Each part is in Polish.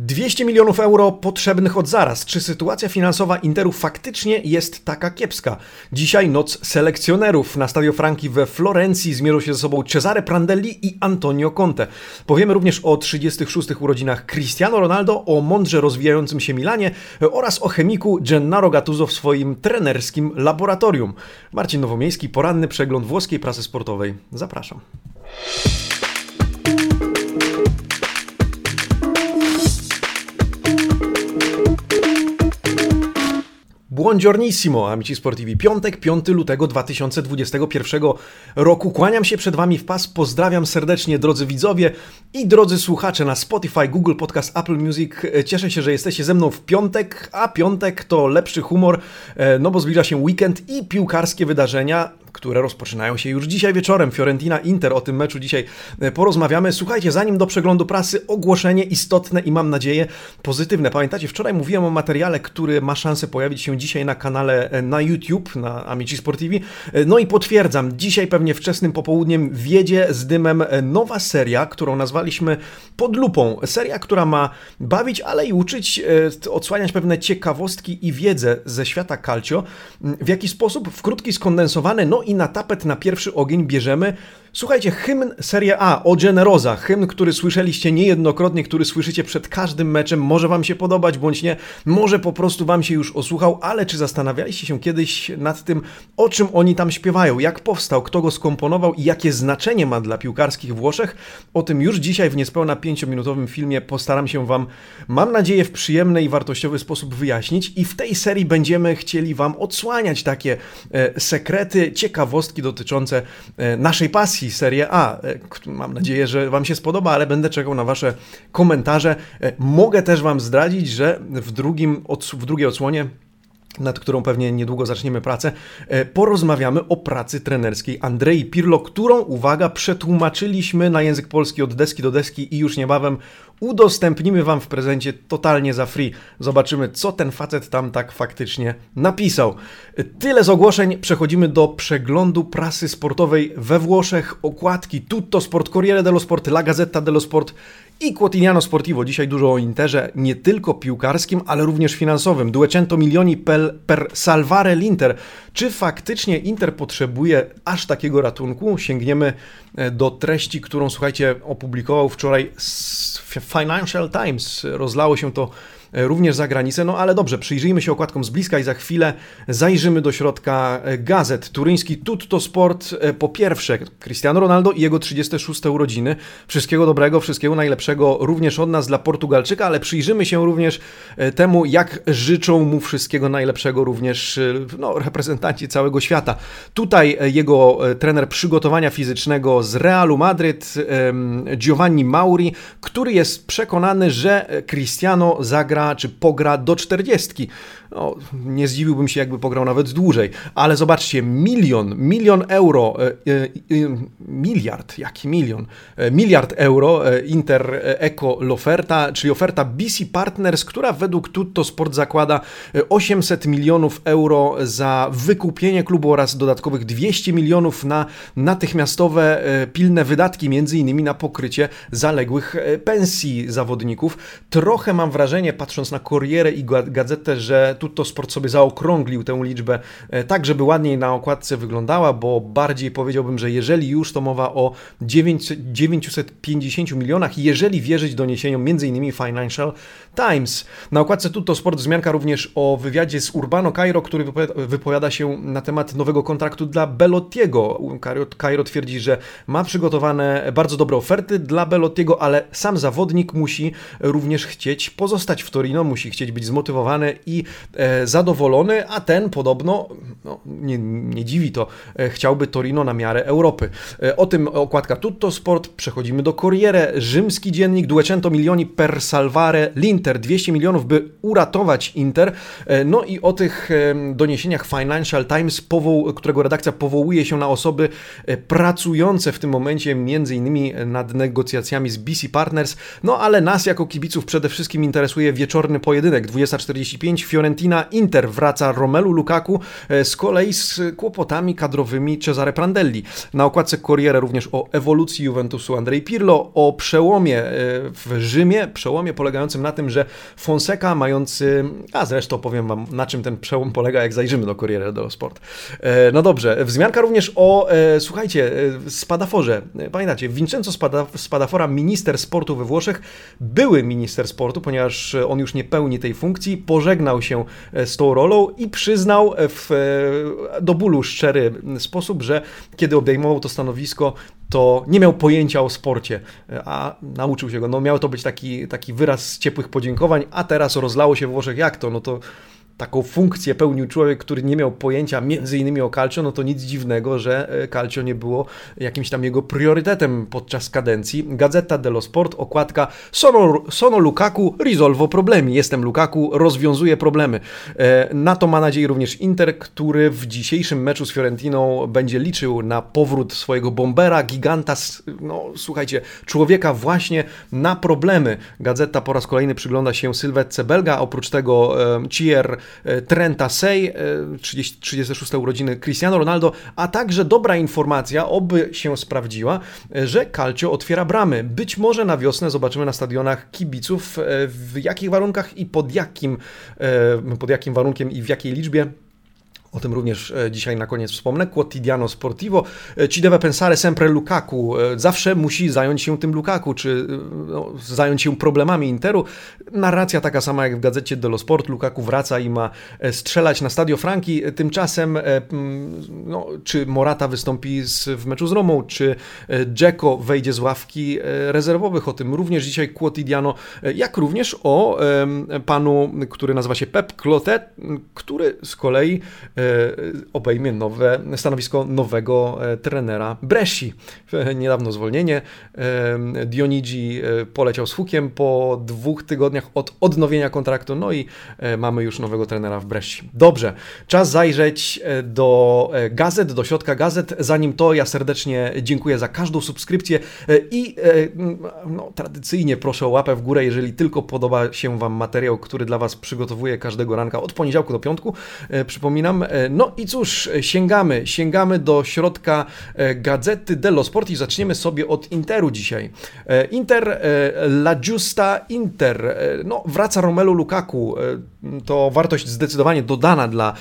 200 milionów euro potrzebnych od zaraz. Czy sytuacja finansowa Interu faktycznie jest taka kiepska? Dzisiaj noc selekcjonerów. Na Stadio Franki we Florencji zmierzą się ze sobą Cesare Prandelli i Antonio Conte. Powiemy również o 36 urodzinach Cristiano Ronaldo, o mądrze rozwijającym się Milanie oraz o chemiku Gennaro Gattuso w swoim trenerskim laboratorium. Marcin Nowomiejski, poranny przegląd włoskiej prasy sportowej. Zapraszam. Buongiornissimo, amici sportivi. Piątek, 5 lutego 2021 roku. Kłaniam się przed Wami w pas. Pozdrawiam serdecznie, drodzy widzowie i drodzy słuchacze na Spotify, Google Podcast, Apple Music. Cieszę się, że jesteście ze mną w piątek, a piątek to lepszy humor, e, no bo zbliża się weekend i piłkarskie wydarzenia które rozpoczynają się już dzisiaj wieczorem. Fiorentina Inter, o tym meczu dzisiaj e, porozmawiamy. Słuchajcie, zanim do przeglądu prasy, ogłoszenie istotne i mam nadzieję pozytywne. Pamiętacie, wczoraj mówiłem o materiale, który ma szansę pojawić się dzisiaj na kanale e, na YouTube, na Amici Sportivi. E, no i potwierdzam, dzisiaj pewnie wczesnym popołudniem wiedzie z dymem nowa seria, którą nazwaliśmy Pod lupą. Seria, która ma bawić, ale i uczyć, odsłaniać pewne ciekawostki i wiedzę ze świata calcio. W jaki sposób? W krótki, skondensowany, no i na tapet na pierwszy ogień bierzemy Słuchajcie, hymn Serie A o Generosa, hymn, który słyszeliście niejednokrotnie, który słyszycie przed każdym meczem, może Wam się podobać bądź nie, może po prostu Wam się już osłuchał, ale czy zastanawialiście się kiedyś nad tym, o czym oni tam śpiewają, jak powstał, kto go skomponował? I jakie znaczenie ma dla piłkarskich Włoszech? O tym już dzisiaj w niespełna 5-minutowym filmie postaram się Wam, mam nadzieję, w przyjemny i wartościowy sposób wyjaśnić. I w tej serii będziemy chcieli Wam odsłaniać takie e, sekrety, ciekawostki dotyczące e, naszej pasji Serie A. E, mam nadzieję, że Wam się spodoba, ale będę czekał na Wasze komentarze. E, mogę też Wam zdradzić, że w, drugim, w drugiej odsłonie nad którą pewnie niedługo zaczniemy pracę, e, porozmawiamy o pracy trenerskiej Andrei Pirlo, którą, uwaga, przetłumaczyliśmy na język polski od deski do deski i już niebawem udostępnimy Wam w prezencie totalnie za free. Zobaczymy, co ten facet tam tak faktycznie napisał. Tyle z ogłoszeń. Przechodzimy do przeglądu prasy sportowej we Włoszech. Okładki Tutto Sport, Corriere dello Sport, La Gazzetta dello Sport i Quotidiano Sportivo. Dzisiaj dużo o Interze, nie tylko piłkarskim, ale również finansowym. Duecento milioni per, per salvare l'Inter. Czy faktycznie Inter potrzebuje aż takiego ratunku? Sięgniemy e, do treści, którą, słuchajcie, opublikował wczoraj Financial Times. Rozlało się to również za granicę. No ale dobrze, przyjrzyjmy się okładkom z bliska i za chwilę zajrzymy do środka e, gazet. Turyński Tutto Sport e, po pierwsze Cristiano Ronaldo i jego 36 urodziny. Wszystkiego dobrego, wszystkiego najlepszego również od nas dla Portugalczyka, ale przyjrzymy się również temu, jak życzą mu wszystkiego najlepszego również no, reprezentanci całego świata. Tutaj jego trener przygotowania fizycznego z Realu Madryt, Giovanni Mauri, który jest przekonany, że Cristiano zagra czy pogra do 40. No, nie zdziwiłbym się, jakby pograł nawet dłużej. Ale zobaczcie, milion, milion euro, e, e, miliard, jaki milion? E, miliard euro Inter Eco L'Oferta, czyli oferta BC Partners, która według Tutto Sport zakłada 800 e, milionów euro za wykupienie klubu oraz dodatkowych 200 milionów na natychmiastowe, pilne wydatki, między innymi na pokrycie zaległych pensji zawodników. Trochę mam wrażenie, patrząc na Corrierę i gazetę, że Tutto Sport sobie zaokrąglił tę liczbę e, tak, żeby ładniej na okładce wyglądała, bo bardziej powiedziałbym, że jeżeli już to mowa o 950 milionach, jeżeli wierzyć doniesieniom m.in. Financial Times. Na okładce Tutto Sport wzmianka również o wywiadzie z Urbano Cairo, który wypowiada się na temat nowego kontraktu dla Belottiego. Cairo twierdzi, że ma przygotowane bardzo dobre oferty dla Belottiego, ale sam zawodnik musi również chcieć pozostać w Torino, musi chcieć być zmotywowany i zadowolony, a ten podobno, no, nie, nie dziwi to, e, chciałby Torino na miarę Europy. E, o tym okładka Tutto Sport, przechodzimy do Corriere, rzymski dziennik, Duecento milioni per salvare l'Inter, Inter, 200 milionów, by uratować Inter. E, no i o tych e, doniesieniach Financial Times, którego redakcja powołuje się na osoby e, pracujące w tym momencie między innymi nad negocjacjami z BC Partners. No ale nas jako kibiców przede wszystkim interesuje wieczorny pojedynek. 20.45 Fiorentina, Inter wraca Romelu Lukaku, z kolei z kłopotami kadrowymi Cesare Prandelli. Na okładce Corriere również o ewolucji Juventusu Andrei Pirlo, o przełomie w Rzymie, przełomie polegającym na tym, że Fonseca mający, a zresztą powiem wam na czym ten przełom polega, jak zajrzymy do Corriere dello Sport. No dobrze, wzmianka również o, słuchajcie, Spadaforze. Pamiętacie, Vincenzo Spadafora, minister sportu we Włoszech, były minister sportu, ponieważ on już nie pełni tej funkcji, pożegnał się z tą rolą i przyznał w do bólu szczery sposób, że kiedy obejmował to stanowisko, to nie miał pojęcia o sporcie, a nauczył się go. No miał to być taki, taki wyraz ciepłych podziękowań, a teraz rozlało się w Włoszech jak to, no to taką funkcję pełnił człowiek, który nie miał pojęcia między innymi o Calcio, no to nic dziwnego, że e, Calcio nie było jakimś tam jego priorytetem podczas kadencji. Gazeta dello Sport, okładka Sono, Sono Lukaku, risolvo problemi. Jestem Lukaku, rozwiązuje problemy. E, na to ma nadzieję również Inter, który w dzisiejszym meczu z Fiorentiną będzie liczył na powrót swojego bombera, giganta, no słuchajcie, człowieka właśnie na problemy. Gazeta po raz kolejny przygląda się sylwetce Belga, oprócz tego Cier E, Trenta Sey, 36 e, urodziny Cristiano Ronaldo, a także dobra informacja, oby się sprawdziła, e, że Calcio otwiera bramy. Być może na wiosnę zobaczymy na stadionach kibiców w jakich warunkach i pod jakim, pod jakim warunkiem i w jakiej liczbie o tym również e, dzisiaj na koniec wspomnę. Quotidiano Sportivo. E, ci deve pensare sempre Lukaku. E, zawsze musi zająć się tym Lukaku, czy no, zająć się problemami Interu. Narracja taka sama jak w gazecie dello Sport. Lukaku wraca i ma strzelać na Stadio Franki. Tymczasem no, czy Morata wystąpi w meczu z Romą, czy Dzeko wejdzie z ławki rezerwowych. O tym również dzisiaj Quotidiano, jak również o panu, który nazywa się Pep Clotet, który z kolei obejmie nowe stanowisko nowego e, trenera Bresci. Niedawno zwolnienie. E, Dionigi poleciał z hukiem po dwóch tygodniach od odnowienia kontraktu, no i mamy już nowego trenera w Bresci. Dobrze, czas zajrzeć do gazet, do środka gazet. Zanim to, ja serdecznie dziękuję za każdą subskrypcję i no, tradycyjnie proszę o łapę w górę, jeżeli tylko podoba się Wam materiał, który dla Was przygotowuję każdego ranka od poniedziałku do piątku. Przypominam, E, no i cóż, sięgamy, sięgamy do środka e, Gazety dello Sport i zaczniemy sobie od Interu dzisiaj. E, Inter, La Giusta Inter, no wraca Romelu Lukaku, to wartość zdecydowanie dodana dla,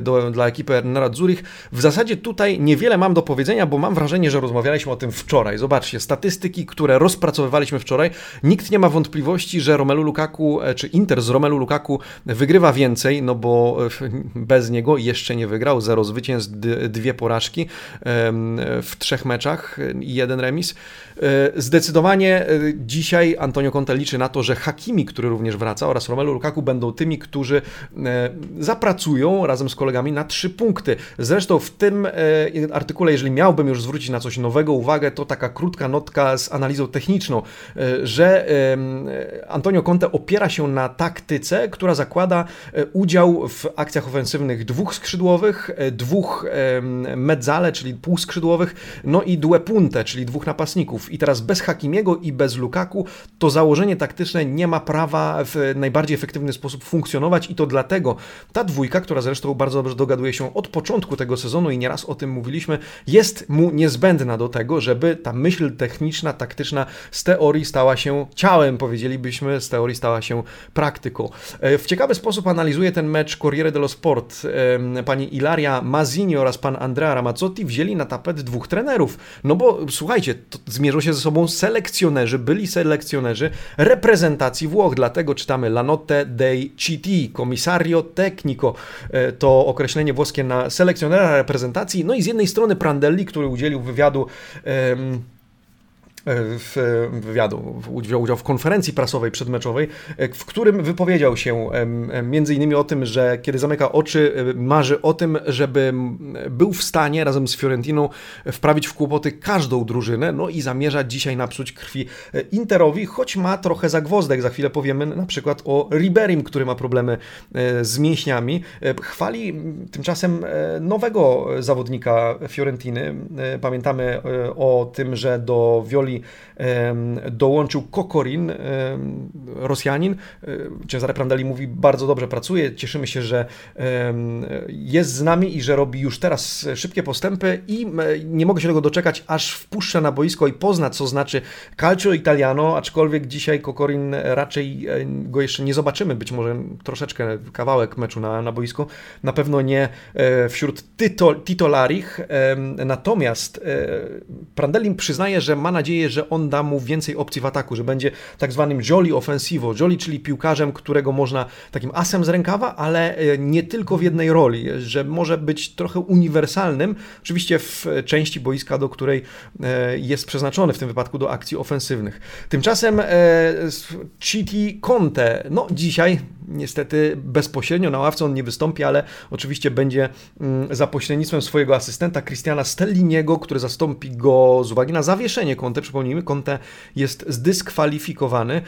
do, dla ekipy Ernera Zurich. W zasadzie tutaj niewiele mam do powiedzenia, bo mam wrażenie, że rozmawialiśmy o tym wczoraj. Zobaczcie, statystyki, które rozpracowywaliśmy wczoraj, nikt nie ma wątpliwości, że Romelu Lukaku, czy Inter z Romelu Lukaku wygrywa więcej, no bo bez niego jeszcze jeszcze nie wygrał, zero zwycięstw, dwie porażki w trzech meczach i jeden remis. E, zdecydowanie e, dzisiaj Antonio Conte liczy na to, że Hakimi, który również wraca, oraz Romelu Lukaku będą tymi, którzy e, zapracują razem z kolegami na trzy punkty. Zresztą w tym artykule, jeżeli miałbym już zwrócić na coś nowego uwagę, to taka krótka notka z analizą techniczną, że Antonio Conte opiera się na taktyce, która zakłada udział w akcjach ofensywnych dwóch skrzydłowych, dwóch mezzale, czyli półskrzydłowych, no i due punte, czyli dwóch napastników. I teraz bez Hakimiego i bez Lukaku to założenie taktyczne nie ma prawa w najbardziej efektywny sposób funkcjonować i to dlatego ta dwójka, która zresztą bardzo dobrze dogaduje się od początku tego sezonu i nieraz o tym mówiliśmy, jest mu niezbędna do tego, żeby ta myśl techniczna, taktyczna z teorii stała się ciałem, powiedzielibyśmy, z teorii stała się praktyką. E, w ciekawy sposób analizuje ten mecz Corriere dello Sport. Pani Ilaria Mazzini oraz pan Andrea Ramazzotti wzięli na tapet dwóch trenerów. No bo słuchajcie, to mierzą się ze sobą selekcjonerzy, byli selekcjonerzy reprezentacji Włoch, dlatego czytamy La Notte dei CT, Commissario Tecnico, e, to określenie włoskie na selekcjonera reprezentacji, no i z jednej strony Prandelli, który udzielił wywiadu w wywiadu, wziął udział w konferencji prasowej przedmeczowej, w którym wypowiedział się między innymi o tym, że kiedy zamyka oczy, marzy o tym, żeby był w stanie razem z Fiorentiną wprawić w kłopoty każdą drużynę, no i zamierza dzisiaj napsuć krwi e, Interowi, choć ma trochę zagwozdek. Za chwilę powiemy na przykład o Riberim, który ma problemy e, z mięśniami. E, chwali tymczasem nowego zawodnika Fiorentiny. Pamiętamy o tym, że do Violi dołączył Kokorin, Rosjanin. Cezary Prandelli mówi, bardzo dobrze pracuje, cieszymy się, że jest z nami i że robi już teraz szybkie postępy i nie mogę się tego doczekać, aż wpuszcza na boisko i pozna, co znaczy calcio italiano, aczkolwiek dzisiaj Kokorin raczej e, go jeszcze nie zobaczymy, być może troszeczkę kawałek meczu na, na boisku, na pewno nie e, wśród titolarich, natomiast e, Prandelli przyznaje, że ma nadzieję, że on da mu więcej opcji w ataku, że będzie tak zwanym jolly offensivo, jolly, czyli piłkarzem, którego można takim asem z rękawa, ale nie tylko w jednej roli, że może być trochę uniwersalnym, oczywiście w części boiska, do której jest przeznaczony, w tym wypadku do akcji ofensywnych. Tymczasem Chiti Conte, no dzisiaj niestety bezpośrednio na ławce on nie wystąpi, ale oczywiście będzie mm, za pośrednictwem swojego asystenta Christiana Stelliniego, który zastąpi go z uwagi na zawieszenie Conte. Przypomnijmy, Conte jest zdyskwalifikowany.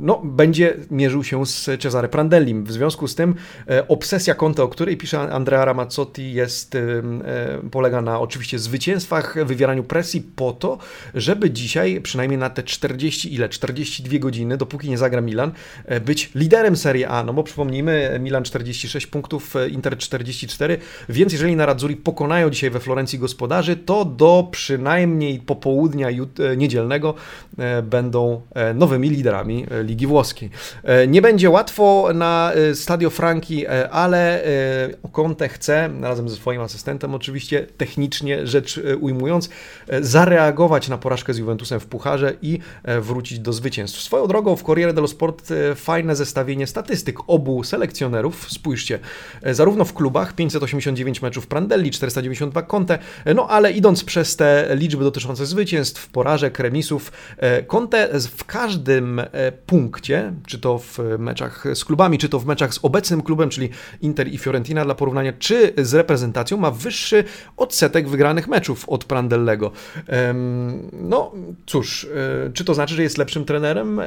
No, będzie mierzył się z Cesare Prandellim. W związku z tym e, obsesja Conte, o której pisze Andrea Ramazzotti, jest, e, polega na oczywiście zwycięstwach, wywieraniu presji po to, żeby dzisiaj przynajmniej na te 40 ile, 42 godziny, dopóki nie zagra Milan, e, być liderem Serie A, no bo przypomnijmy, Milan 46 punktów, Inter 44, więc jeżeli na Radzuri pokonają dzisiaj we Florencji gospodarzy, to do przynajmniej popołudnia e, niedzielnego e, będą e, nowymi liderami Ligi Włoskiej. Nie będzie łatwo na Stadio Franki, ale Conte chce, razem ze swoim asystentem oczywiście, technicznie rzecz ujmując, zareagować na porażkę z Juventusem w Pucharze i wrócić do zwycięstw. Swoją drogą w Corriere dello Sport fajne zestawienie statystyk obu selekcjonerów. Spójrzcie, e, zarówno w klubach 589 meczów Prandelli, 492 Conte, e, no ale idąc przez te liczby dotyczące zwycięstw, porażek, remisów, e, Conte w każdym punkcie, czy to w meczach z klubami, czy to w meczach z obecnym klubem, czyli Inter i Fiorentina dla porównania, czy z reprezentacją, ma wyższy odsetek wygranych meczów od Prandellego. No cóż, czy to znaczy, że jest lepszym trenerem?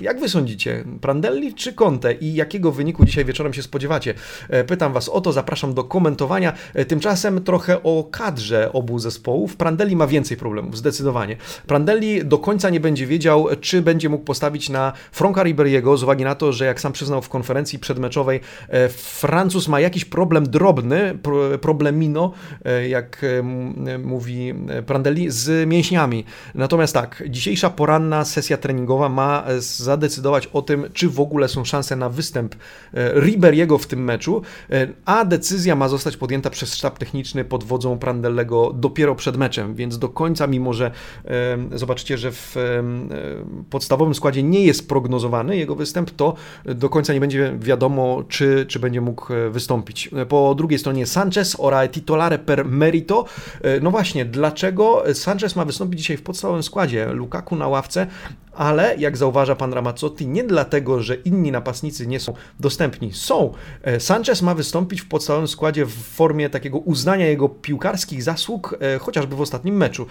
Jak wy sądzicie? Prandelli Prandelli czy Conte i jakiego wyniku dzisiaj wieczorem się spodziewacie? E, pytam Was o to, zapraszam do komentowania. E, tymczasem trochę o kadrze obu zespołów. Prandelli ma więcej problemów, zdecydowanie. Prandelli do końca nie będzie wiedział, czy będzie mógł postawić na Franka Riberiego, z uwagi na to, że jak sam przyznał w konferencji przedmeczowej, e, Francuz ma jakiś problem drobny, problemino, jak mówi Prandelli, z mięśniami. Natomiast tak, dzisiejsza poranna sesja treningowa ma zadecydować o tym, czy w ogóle są szanse na występ e, Riberiego w tym meczu, e, a decyzja ma zostać podjęta przez sztab techniczny pod wodzą Prandellego dopiero przed meczem, więc do końca, mimo że e, zobaczycie, że w podstawowym składzie nie jest prognozowany jego występ, to do końca nie będzie wiadomo, czy, czy będzie mógł wystąpić. Po drugiej stronie Sanchez oraz titolare per merito. No właśnie, dlaczego Sanchez ma wystąpić dzisiaj w podstawowym składzie? Lukaku na ławce, ale jak zauważa pan Ramazzotti, nie dlatego, że inni napastnicy nie są dostępni. Są. E, Sanchez ma wystąpić w podstawowym składzie w formie takiego uznania jego piłkarskich zasług, e, chociażby w ostatnim meczu.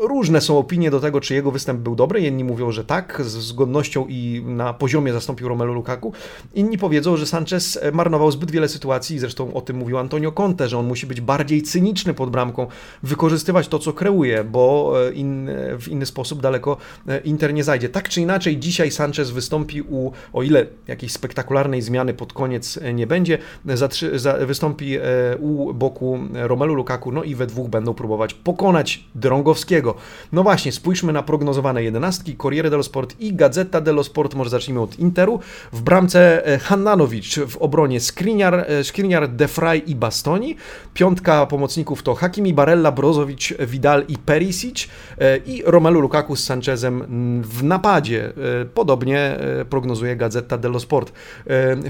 Różne są opinie do tego, czy jego występ był dobry. Jedni mówią, że tak, z godnością i na poziomie zastąpił Romelu Lukaku. Inni powiedzą, że Sanchez marnował zbyt wiele sytuacji, zresztą o tym mówił Antonio Conte, że on musi być bardziej cyniczny pod bramką, wykorzystywać to, co kreuje, bo e, in, w inny sposób daleko e, Inter nie zajdzie. Tak czy inaczej, dzisiaj Sanchez wystąpi u, o ile jakiejś spektakularnej zmiany pod koniec e, nie będzie, za, za, wystąpi u boku Romelu Lukaku, no i we dwóch będą próbować pokonać Drągowskiego no właśnie, spójrzmy na prognozowane jedenastki. Corriere dello Sport i Gazeta dello Sport. Może zacznijmy od Interu. W bramce e, Hannanowicz, w obronie Skriniar, e, Skriniar Defray i Bastoni. Piątka pomocników to Hakimi, Barella, Brozowicz, Vidal i Perisic e, i Romelu Lukaku z Sanchezem w napadzie. Podobnie prognozuje Gazeta dello Sport.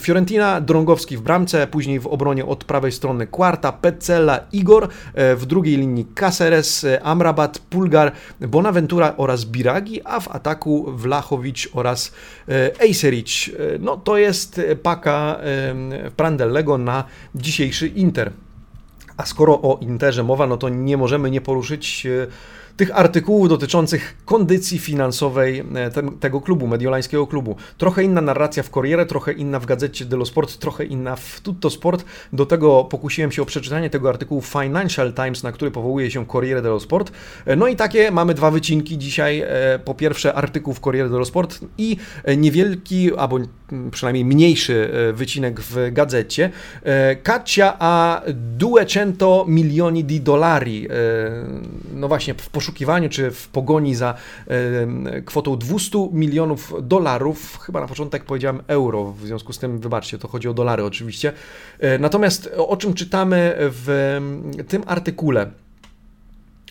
Fiorentina, Drągowski w bramce, później w obronie od prawej strony Quarta, Petzela, Igor, w drugiej linii Caceres, Amrabat, Pul Bulgar, Bonaventura oraz Biragi, a w ataku Vlachowicz oraz e, Ejseric. E, no to jest paka e, Prandellego na dzisiejszy Inter. A skoro o Interze mowa, no to nie możemy nie poruszyć tych artykułów dotyczących kondycji finansowej e, te, tego klubu, mediolańskiego klubu. Trochę inna narracja w Corriere, trochę inna w gazecie dello Sport, trochę inna w Tutto Sport. Do tego pokusiłem się o przeczytanie tego artykułu Financial Times, na który powołuje się Corriere dello Sport. E, no i takie mamy dwa wycinki dzisiaj. E, po pierwsze artykuł w Corriere dello Sport i niewielki, albo przynajmniej mniejszy wycinek w gazecie. Caccia a 200 milioni di dollari. No właśnie, w poszukiwaniu czy w pogoni za kwotą 200 milionów dolarów, chyba na początek powiedziałem euro, w związku z tym wybaczcie, to chodzi o dolary oczywiście. E, natomiast o czym czytamy w tym artykule?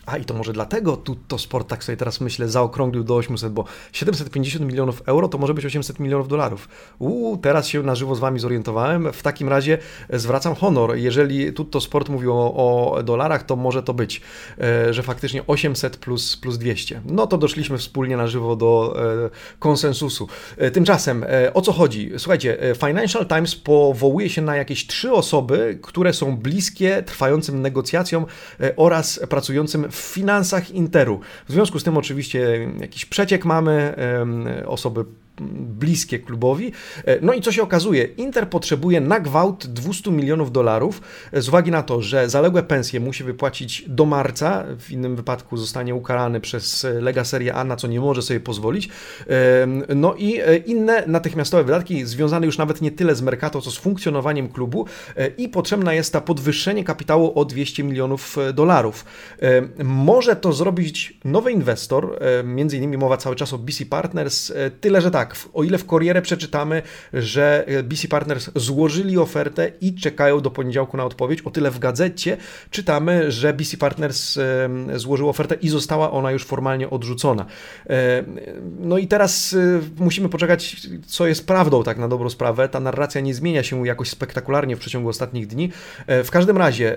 A i to może dlatego Tutto Sport, tak sobie teraz myślę, zaokrąglił do 800, bo 750 milionów euro to może być 800 milionów dolarów. Uuu, teraz się na żywo z Wami zorientowałem. W takim razie zwracam honor. Jeżeli Tutto Sport mówił o, o dolarach, to może to być, e, że faktycznie 800 plus, plus 200. No to doszliśmy wspólnie na żywo do e, konsensusu. E, tymczasem, o co chodzi? Słuchajcie, Financial Times powołuje się na jakieś trzy osoby, które są bliskie trwającym negocjacjom oraz pracującym w finansach Interu. W związku z tym oczywiście jakiś przeciek mamy, osoby bliskie klubowi. E, no i co się okazuje? Inter potrzebuje na gwałt 200 milionów dolarów e, z uwagi na to, że zaległe pensje musi wypłacić do marca, w innym wypadku zostanie ukarany przez Lega Serie A, na co nie może sobie pozwolić. No i e, inne natychmiastowe wydatki związane już nawet nie tyle z Mercato, co z funkcjonowaniem klubu i potrzebna jest ta podwyższenie kapitału o 200 milionów dolarów. Może to zrobić nowy inwestor, między innymi mowa cały czas o BC Partners, tyle że tak, tak, o ile w Corriere przeczytamy, że e, BC Partners złożyli ofertę i czekają do poniedziałku na odpowiedź, o tyle w gazecie czytamy, że BC Partners złożył ofertę i została ona już formalnie odrzucona. E, no i teraz e, musimy poczekać, co jest prawdą, tak na dobrą sprawę. Ta narracja nie zmienia się jakoś spektakularnie w przeciągu ostatnich dni. W każdym razie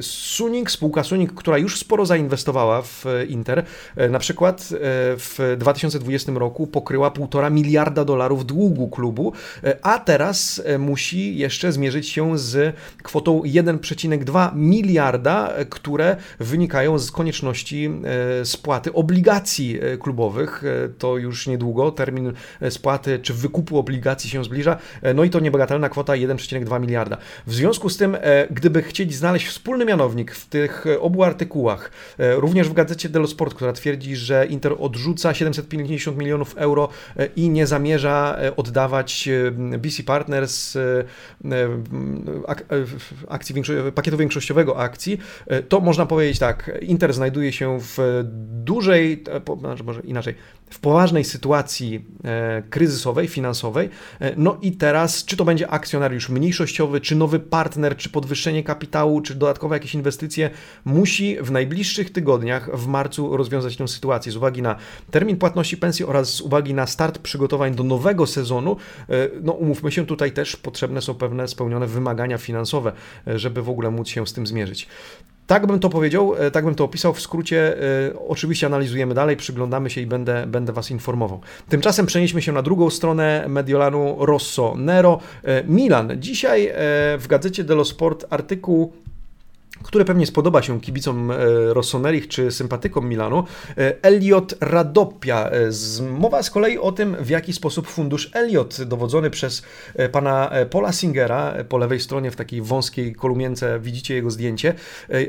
Suning, spółka Suning, która już sporo zainwestowała w Inter, na przykład w 2020 roku pokryła pół 1,5 miliarda dolarów długu klubu, e, a teraz e, musi jeszcze zmierzyć się z kwotą 1,2 miliarda, e, które wynikają z konieczności spłaty obligacji klubowych. To już niedługo termin spłaty czy wykupu obligacji się zbliża, no i to niebagatelna kwota 1,2 miliarda. W związku z tym, gdyby chcieć znaleźć wspólny mianownik w tych obu artykułach, również w gazecie Dello Sport, która twierdzi, że Inter odrzuca 750 milionów euro i nie zamierza e, oddawać e, BC Partners e, akcji pakietu większościowego akcji, to można powiedzieć tak, Inter znajduje się w dużej, znaczy może inaczej, w poważnej sytuacji kryzysowej, finansowej, no i teraz, czy to będzie akcjonariusz mniejszościowy, czy nowy partner, czy podwyższenie kapitału, czy dodatkowe jakieś inwestycje, musi w najbliższych tygodniach, w marcu rozwiązać tę sytuację z uwagi na termin płatności pensji oraz z uwagi na start przygotowań do nowego sezonu, e, no umówmy się, tutaj też potrzebne są pewne spełnione wymagania finansowe, e, żeby w ogóle móc się z tym zmierzyć. Tak bym to powiedział, e, tak bym to opisał. W skrócie, oczywiście analizujemy dalej, przyglądamy się i będę, będę Was informował. Tymczasem przenieśmy się na drugą stronę Mediolanu Rosso Nero. Milan. Dzisiaj w gazecie dello Sport artykuł które pewnie spodoba się kibicom e, Rossonerich czy sympatykom Milanu, e, Elliot Radopia. E, mowa z kolei o tym, w jaki sposób fundusz Elliot, dowodzony przez pana Paula Singera, po lewej stronie w takiej wąskiej kolumience widzicie jego zdjęcie,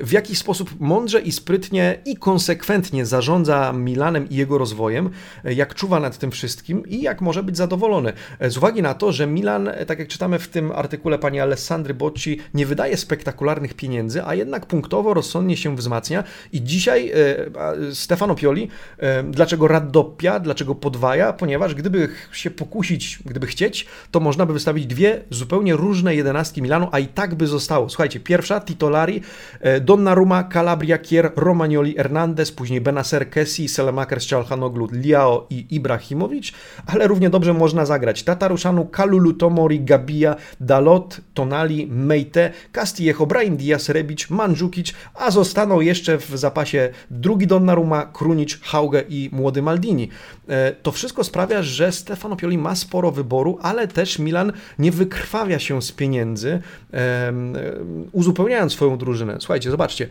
w jaki sposób mądrze i sprytnie i konsekwentnie zarządza Milanem i jego rozwojem, jak czuwa nad tym wszystkim i jak może być zadowolony. Z uwagi na to, że Milan, tak jak czytamy w tym artykule pani Alessandry Bocci, nie wydaje spektakularnych pieniędzy, a jednak punktowo rozsądnie się wzmacnia i dzisiaj e, Stefano Pioli, e, dlaczego Raddoppia, dlaczego podwaja? Ponieważ gdyby się pokusić, gdyby chcieć, to można by wystawić dwie zupełnie różne jedenastki Milanu, a i tak by zostało. Słuchajcie, pierwsza Titolari, e, Donnarumma, Calabria, Kier, Romagnoli, Hernandez, później Benacer, Kessi, Selemakers, Czalhanoglu, Liao i Ibrahimowicz, ale równie dobrze można zagrać Tataruszanu, Kalulu, Tomori, Gabia, Dalot, Tonali, Meite, Castillejo, Brahim Diaz, Rebic, Mandzukic, a zostaną jeszcze w zapasie drugi Donnarumma, Krunic, Hauge i młody Maldini. To wszystko sprawia, że Stefano Pioli ma sporo wyboru, ale też Milan nie wykrwawia się z pieniędzy, uzupełniając swoją drużynę. Słuchajcie, zobaczcie,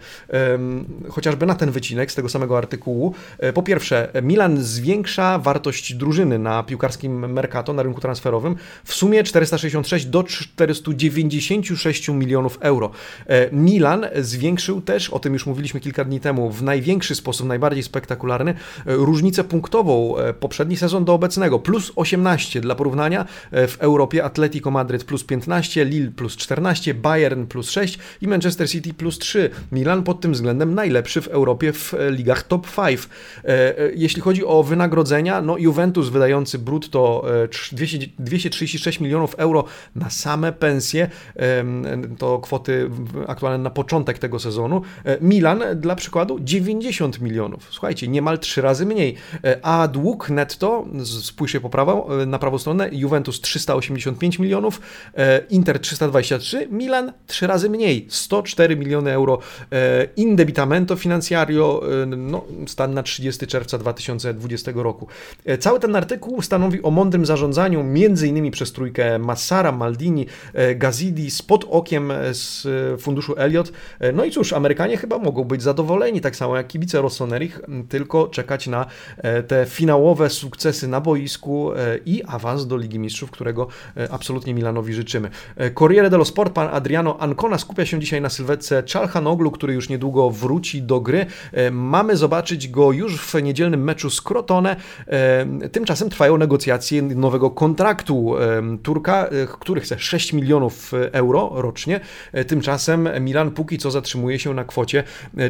chociażby na ten wycinek z tego samego artykułu. Po pierwsze, Milan zwiększa wartość drużyny na piłkarskim Mercato, na rynku transferowym w sumie 466 do 496 milionów euro. E, Milan zwiększył też, o tym już mówiliśmy kilka dni temu, w największy sposób, najbardziej spektakularny, e, różnicę punktową e, poprzedni sezon do obecnego, plus 18 dla porównania w Europie Atletico Madryt plus 15, Lille plus 14, Bayern plus 6 i Manchester City plus 3. Milan pod tym względem najlepszy w Europie w ligach top 5. Jeśli chodzi o wynagrodzenia, no Juventus wydający brutto 236 milionów euro na same pensje, to kwoty aktualne na początek tego sezonu. E, Milan dla przykładu 90 milionów. Słuchajcie, niemal trzy razy mniej. E, a dług netto, spójrzcie po prawo, e, na prawą stronę, Juventus 385 milionów, Inter 323, Milan trzy razy mniej, 104 miliony euro. Indebitamento financiario, no, stan na 30 czerwca 2020 roku. Cały ten artykuł stanowi o mądrym zarządzaniu, między innymi przez trójkę Massara, Maldini, Gazidi, spod okiem z funduszu Elliot. No i cóż, Amerykanie chyba mogą być zadowoleni, tak samo jak kibice Rossonerich, tylko czekać na e, te finałowe sukcesy na boisku e, i awans do Ligi Mistrzów, którego e, absolutnie Milanowi życzymy. Corriere dello Sport, pan Adriano Ancona skupia się dzisiaj na sylwetce Czalhanoglu, który już niedługo wróci do gry. Mamy zobaczyć go już w niedzielnym meczu z Crotone. Tymczasem trwają negocjacje nowego kontraktu Turka, który chce 6 milionów euro rocznie. Tymczasem Milan póki co zatrzymuje się na kwocie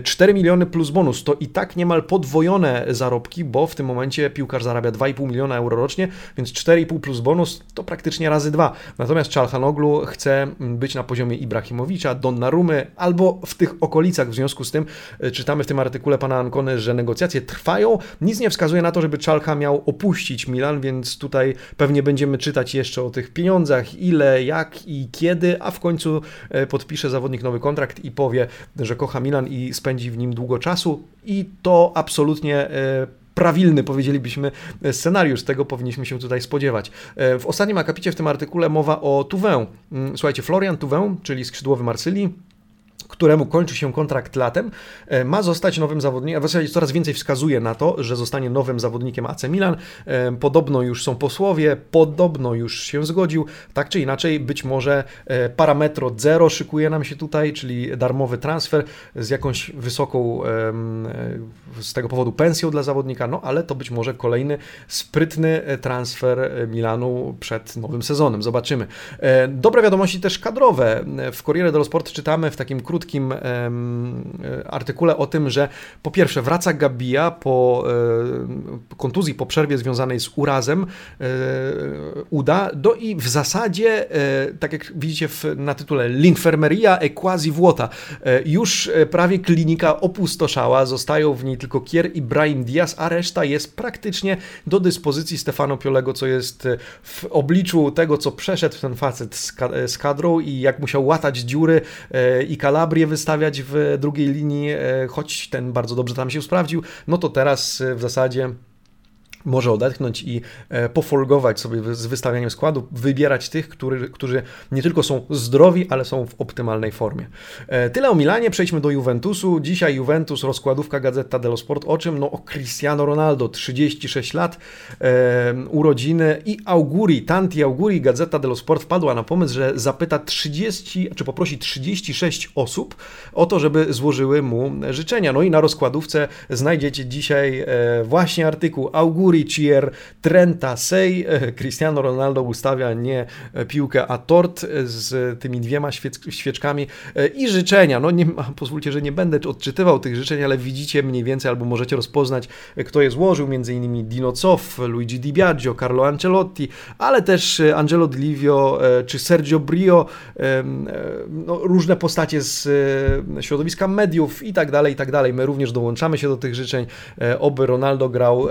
4 miliony plus bonus. To i tak niemal podwojone zarobki, bo w tym momencie piłkarz zarabia 2,5 miliona euro rocznie, więc 4,5 plus bonus to praktycznie razy dwa. Natomiast Czalhanoglu chce być na poziomie Ibrahimowicza, Donnarumy albo w tych okolicach. W związku z tym e, czytamy w tym artykule pana Ancony, że negocjacje trwają. Nic nie wskazuje na to, żeby Czalcha miał opuścić Milan, więc tutaj pewnie będziemy czytać jeszcze o tych pieniądzach, ile, jak i kiedy, a w końcu e, podpisze zawodnik nowy kontrakt i powie, że kocha Milan i spędzi w nim długo czasu i to absolutnie e, prawilny, powiedzielibyśmy, scenariusz. Tego powinniśmy się tutaj spodziewać. E, w ostatnim akapicie w tym artykule mowa o Tuwę. Mm, słuchajcie, Florian Tuwę, czyli skrzydłowy Marsylii, któremu kończy się kontrakt latem, e, ma zostać nowym zawodnikiem, a w zasadzie coraz więcej wskazuje na to, że zostanie nowym zawodnikiem AC Milan. E, podobno już są posłowie, podobno już się zgodził. Tak czy inaczej, być może e, parametro zero szykuje nam się tutaj, czyli darmowy transfer z jakąś wysoką z tego powodu pensją dla zawodnika, no ale to być może kolejny sprytny transfer Milanu przed nowym sezonem. Zobaczymy. Dobre wiadomości też kadrowe. W Corriere dello Sport czytamy w takim krótkim krótkim artykule o tym, że po pierwsze wraca Gabia po e, kontuzji, po przerwie związanej z urazem e, uda, do i w zasadzie, e, tak jak widzicie w, na tytule, Linfermeria e quasi vuota, już prawie klinika opustoszała, zostają w niej tylko Kier i Brahim Diaz, a reszta jest praktycznie do dyspozycji Stefano Piolego, co jest w obliczu tego, co przeszedł ten facet z kadrą i jak musiał łatać dziury i Calabria Calabrię wystawiać w drugiej linii, e, choć ten bardzo dobrze tam się sprawdził, no to teraz e, w zasadzie może odetchnąć i e, pofolgować sobie z wystawianiem składu, wybierać tych, który, którzy nie tylko są zdrowi, ale są w optymalnej formie. E, tyle o Milanie, przejdźmy do Juventusu. Dzisiaj Juventus, rozkładówka Gazeta dello Sport. O czym? No o Cristiano Ronaldo, 36 lat, e, urodziny i Auguri, Tanti Auguri, Gazeta dello Sport wpadła na pomysł, że zapyta 30, czy poprosi 36 osób o to, żeby złożyły mu życzenia. No i na rozkładówce znajdziecie dzisiaj e, właśnie artykuł Auguri Cier, Trenta, Sej. Cristiano Ronaldo ustawia nie piłkę, a tort z tymi dwiema świeczkami i życzenia. No nie, pozwólcie, że nie będę odczytywał tych życzeń, ale widzicie mniej więcej albo możecie rozpoznać, kto je złożył, między innymi Dino Zoff, Luigi Di Biagio, Carlo Ancelotti, ale też Angelo Di Livio czy Sergio Brio, no, różne postacie z środowiska mediów i tak dalej, i tak dalej. My również dołączamy się do tych życzeń, oby Ronaldo grał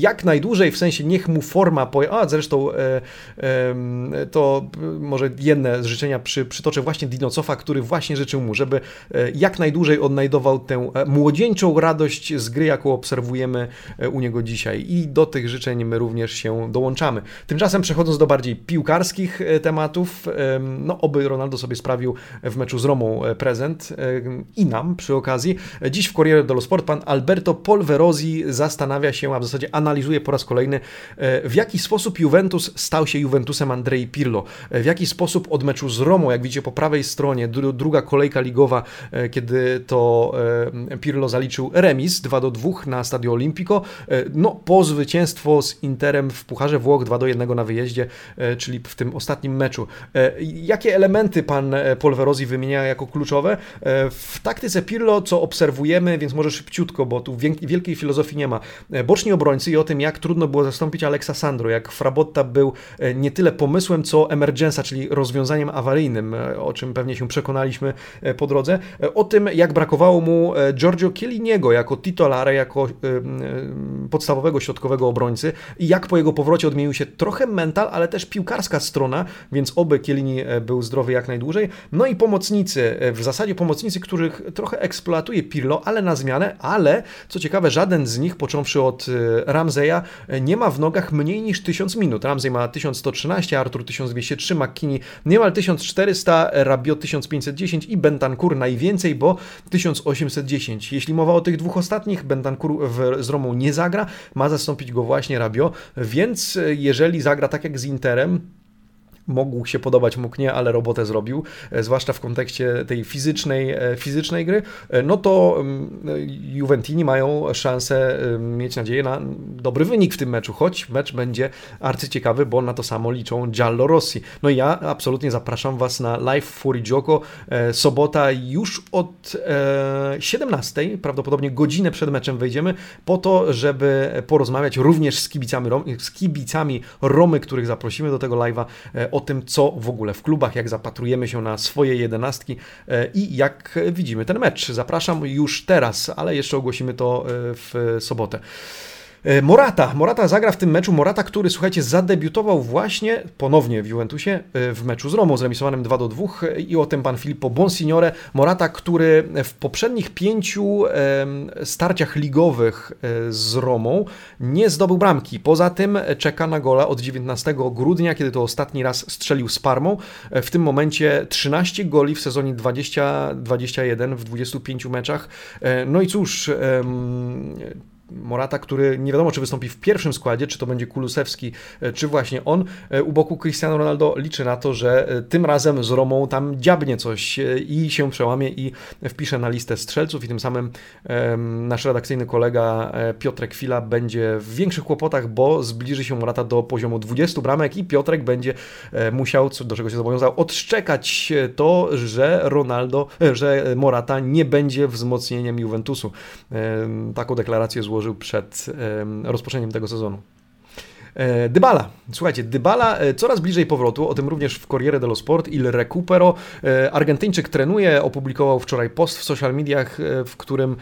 jak najdłużej, w sensie niech mu forma poje... A zresztą e, e, to może jedne z życzenia przy, przytoczę właśnie Dinocofa, który właśnie życzył mu, żeby e, jak najdłużej odnajdował tę e, młodzieńczą radość z gry, jaką obserwujemy e, u niego dzisiaj. I do tych życzeń my również się dołączamy. Tymczasem przechodząc do bardziej piłkarskich tematów, no oby Ronaldo sobie sprawił w meczu z Romą prezent i nam przy okazji. Dziś w Corriere dello Sport pan Alberto Polverosi zastanawia się, a w zasadzie analizuje po raz kolejny, w jaki sposób Juventus stał się Juventusem Andrei Pirlo. W jaki sposób od meczu z Romą, jak widzicie po prawej stronie, druga kolejka ligowa, kiedy to Pirlo zaliczył remis 2 do 2 na Stadio Olimpico, no po zwycięstwo z Interem w Pucharze Włoch 2 do 1 na wyjeździe, czyli w tym ostatnim meczu. Jakie elementy pan Polverosi wymienia jako kluczowe? W taktyce Pirlo, co obserwujemy, więc może szybciutko, bo tu wielkiej filozofii nie ma. Boczni obrońcy o tym, jak trudno było zastąpić Alexa Sandro, jak Frabotta był nie tyle pomysłem, co emergenza, czyli rozwiązaniem awaryjnym, o czym pewnie się przekonaliśmy po drodze. O tym, jak brakowało mu Giorgio Chielliniego jako titolare, jako podstawowego środkowego obrońcy i jak po jego powrocie odmienił się trochę mental, ale też piłkarska strona, więc oby Chiellini był zdrowy jak najdłużej. No i pomocnicy, w zasadzie pomocnicy, których trochę eksploatuje Pirlo, ale na zmianę, ale co ciekawe, żaden z nich, począwszy od Ramseya, nie ma w nogach mniej niż 1000 minut. Ramsey ma 1113, Artur 1203, McKinney niemal 1400, Rabiot 1510 i Bentancur najwięcej, bo 1810. Jeśli mowa o tych dwóch ostatnich, Bentancur w, z Romą nie zagra, ma zastąpić go właśnie Rabio, więc jeżeli zagra tak jak z Interem, mógł się podobać, mógł nie, ale robotę zrobił, e, zwłaszcza w kontekście tej fizycznej, e, fizycznej gry, e, no to mm, Juventini mają szansę mieć nadzieję na dobry wynik w tym meczu, choć mecz będzie arcyciekawy, bo na to samo liczą Giallo Rossi. No i ja absolutnie zapraszam Was na live Fury Gioco, sobota już od 17, prawdopodobnie godzinę przed meczem wejdziemy, po to, żeby porozmawiać również z kibicami, z kibicami Romy, których zaprosimy do tego live'a o tym, co w ogóle w klubach, jak zapatrujemy się na swoje jedenastki e, i jak widzimy ten mecz. Zapraszam już teraz, ale jeszcze ogłosimy to e, w sobotę. E, Morata. Morata zagra w tym meczu. Morata, który, słuchajcie, zadebiutował właśnie ponownie w Juventusie e, w meczu z Romą, zremisowanym 2 do 2 i o tym pan Filippo Bonsignore. Morata, który w poprzednich pięciu starciach ligowych e, z Romą nie zdobył bramki. Poza tym czeka na gola od 19 grudnia, kiedy to ostatni raz strzelił z Parmą. W tym momencie 13 goli w sezonie 20-21 w 25 meczach. No i cóż, Morata, który nie wiadomo, czy wystąpi w pierwszym składzie, czy to będzie Kulusewski, e, czy właśnie on. E, u boku Cristiano Ronaldo liczy na to, że e, tym razem z Romą tam dziabnie coś i się przełamie i wpisze na listę strzelców i tym samym nasz redakcyjny kolega Piotrek Chwila będzie w większych kłopotach, bo zbliży się Morata do poziomu 20 bramek i Piotrek będzie musiał, do czego się zobowiązał, odszczekać to, że Ronaldo, że Morata nie będzie wzmocnieniem Juventusu. Taką deklarację złożył złożył przed rozpoczęciem tego sezonu. E, Dybala. Słuchajcie, Dybala e, coraz bliżej powrotu, o tym również w Corriere dello Sport, Il Recupero. E, Argentyńczyk trenuje, opublikował wczoraj post w social mediach, w którym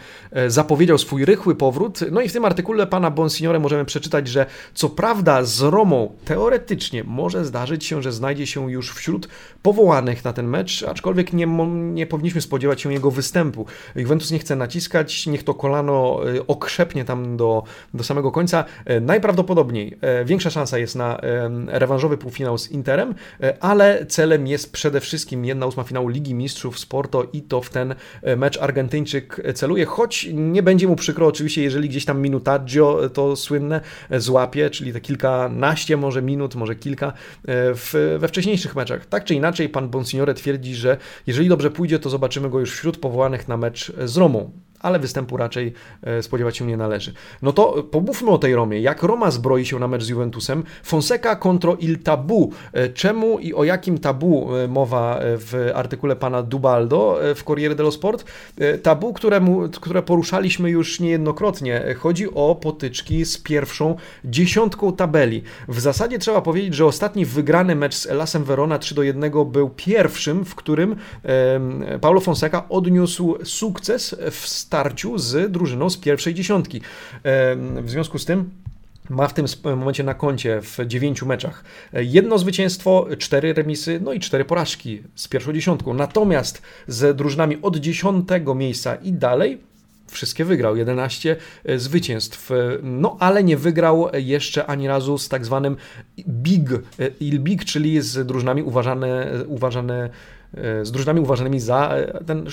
zapowiedział swój rychły powrót. No i w tym artykule pana Bonsignore możemy przeczytać, że co prawda z Romą teoretycznie może zdarzyć się, że znajdzie się już wśród powołanych na ten mecz, aczkolwiek nie, nie powinniśmy spodziewać się jego występu. Juventus nie chce naciskać, niech to kolano okrzepnie tam do, do samego końca. Najprawdopodobniej większa szansa jest na rewanżowy półfinał z Interem, e, ale celem jest przede wszystkim jedna ósma finału Ligi Mistrzów Sporto i to w ten e, mecz Argentyńczyk celuje, choć nie będzie mu przykro oczywiście, jeżeli gdzieś tam minutaggio to słynne e, złapie, czyli te kilkanaście może minut, może kilka w, we wcześniejszych meczach. Tak czy inaczej, pan Bonsignore twierdzi, że jeżeli dobrze pójdzie, to zobaczymy go już wśród powołanych na mecz z Romą ale występu raczej e, spodziewać się nie należy. No to pomówmy o tej Romie. Jak Roma zbroi się na mecz z Juventusem? Fonseca contro il tabu. E, czemu i o jakim tabu e, mowa w artykule pana Dubaldo w Corriere dello Sport? Tabu, któremu, które poruszaliśmy już niejednokrotnie. Chodzi o potyczki z pierwszą dziesiątką tabeli. W zasadzie trzeba powiedzieć, że ostatni wygrany mecz z Elasem Verona 3 do 1 był pierwszym, w którym Paulo Fonseca odniósł sukces w starciu z drużyną z pierwszej dziesiątki. W związku z tym ma w tym momencie na koncie w dziewięciu meczach jedno zwycięstwo, cztery remisy, no i cztery porażki z pierwszą dziesiątką. Natomiast z drużynami od dziesiątego miejsca i dalej wszystkie wygrał, 11 e, zwycięstw. E, no ale nie wygrał jeszcze ani razu z tak zwanym Big, e, Il Big, czyli z drużynami uważane, uważane z drużynami uważanymi za ten